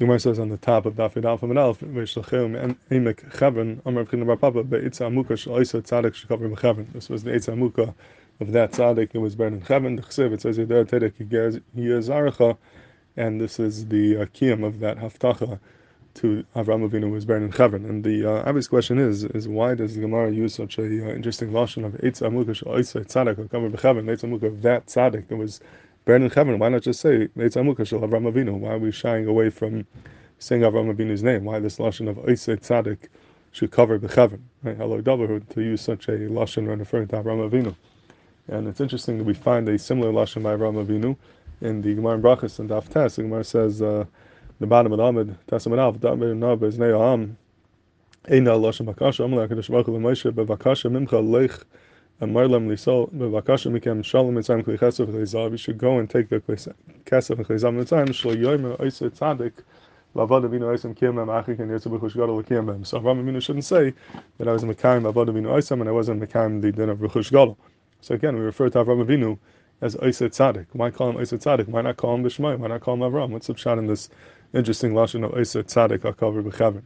The Gemara says on the top of Dafid Alpha Menalef, V'shlachim Emek Chevron, Amar B'chin Bar Papa, Be'itza Amuka Shal Oisa Tzadik B'Chevron. This was the Eitza Amuka of that Tzadik, it was burned in Chevron, the Chsiv, it says Yedar Tedek Yezaracha, and this is the uh, Kiyam of that Haftacha to Avram Avinu was burned in Chevron. And the uh, obvious question is, is why does the Gemara use such a uh, interesting lashon of Eitz Amuka Shal Oisa Tzadik Shekavar B'Chevron, Eitz Amuka of that Tzadik, it was Bern and Chevron, why not just say Eitz Amukah Shel Avram Avinu? Why are we shying away from saying Avram Avinu's name? Why this lashon of Oisei Tzadik should cover the Chevron? Right? Hello, to use such a lashon when referring to Avram Avinu. And it's interesting that we find a similar lashon by Avram Avinu in the Gemara in Brachas and Daf Tes. The Gemara says uh, the bottom of Amid Tesamid Alf David Nab is Ne'am Eina lashon Bakasha Amalek Kadosh Baruch Hu Moshe Bevakasha Mimcha Leich You should go and take the Kesef Lavad and B'Chush Gadol Kiyam Mem. So Avram shouldn't say that I was Mekayim Avad Avinu and I wasn't Mekayim the din of B'Chush Gadol. So again, we refer to Avram Avinu as Oisei Tzadik. Why call him Oisei Tzadik? Why not call him B'Shmai? Why not call him Avram? What's the shot in this interesting lashon of Oisei Tzadik Akavar B'Chavim?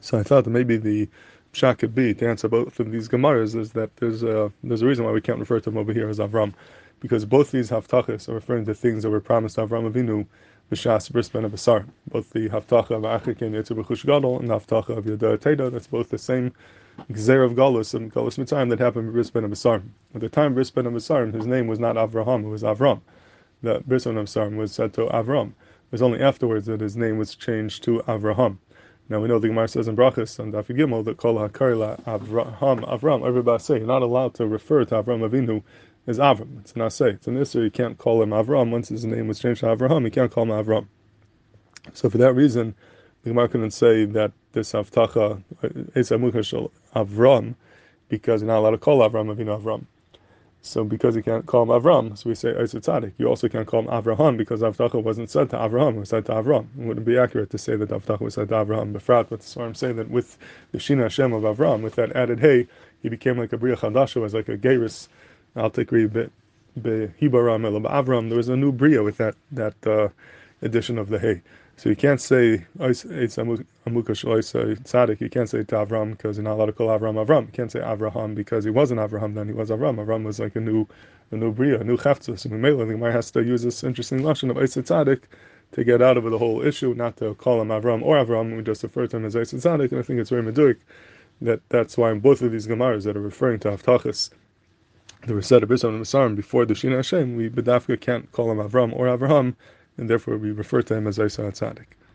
So I thought that maybe the Pshat could be to answer both of these Gemaras is that there's a, there's a reason why we can't refer to him over here as Avram, because both these Haftachas are referring to things that were promised to Avram Avinu b'shas bris ben Abasar. Both the Haftacha of Achik and Yitzur B'chush Gadol and the Haftacha of Yadar Teda, that's both the same Gzer of Galus and Galus Mitzrayim that happened with Bris ben Abasar. At the time Bris ben Abasar, his name was not Avraham, it was Avram. The Bris ben Abasar was said to Avram. It was only afterwards that his name was changed to Avraham. Now we know the Gemara says in Brachas and Daf Gimel that Kol Hakarila Avraham Avram. Everybody say you're not allowed to refer to Avram Avinu as Avram. It's not say it's an Isser. You can't call him Avram once his name was changed to Avraham. You can't call him Avram. So for that reason, the Gemara couldn't say that this Avtacha uh, is a Avram because you're not allowed to call Avram Avinu Avram. So because you can't call him Avram, so we say Oisei Tzadik. You also can't call him Avraham because Avtacha wasn't said to Avraham, it was said to Avram. It wouldn't be accurate to say that Avtacha was said to Avraham. Befrat, but the I'm saying that with the Shina Hashem of Avram, with that added hey, he became like a Bria Chadasha, was like a Geirus, I'll take a bit, Hibaram Avram. There was a new Bria with that, that uh, addition of the hey. So you can't say oh, it's Amuka oh, Tzaddik. You can't say to Avram because you're not allowed to call Avram Avram. You can't say Avraham because he wasn't Avraham. Then he was Avram. Avram was like a new, a new bria, a new chefza. So Mimela, the Gemara has to use this interesting lashon of Eisa Tzaddik to get out of the whole issue, not to call him Avram or Avram. We just refer to him as Eisa Tzaddik, and I think it's very meduik that that's why in both of these Gemaras that are referring to Avtachas, the Reset of Bisham and Masarim before the Shina Hashem, we Bedafka can't call him Avram or Avraham and therefore we refer to him as Isa Tzaddik.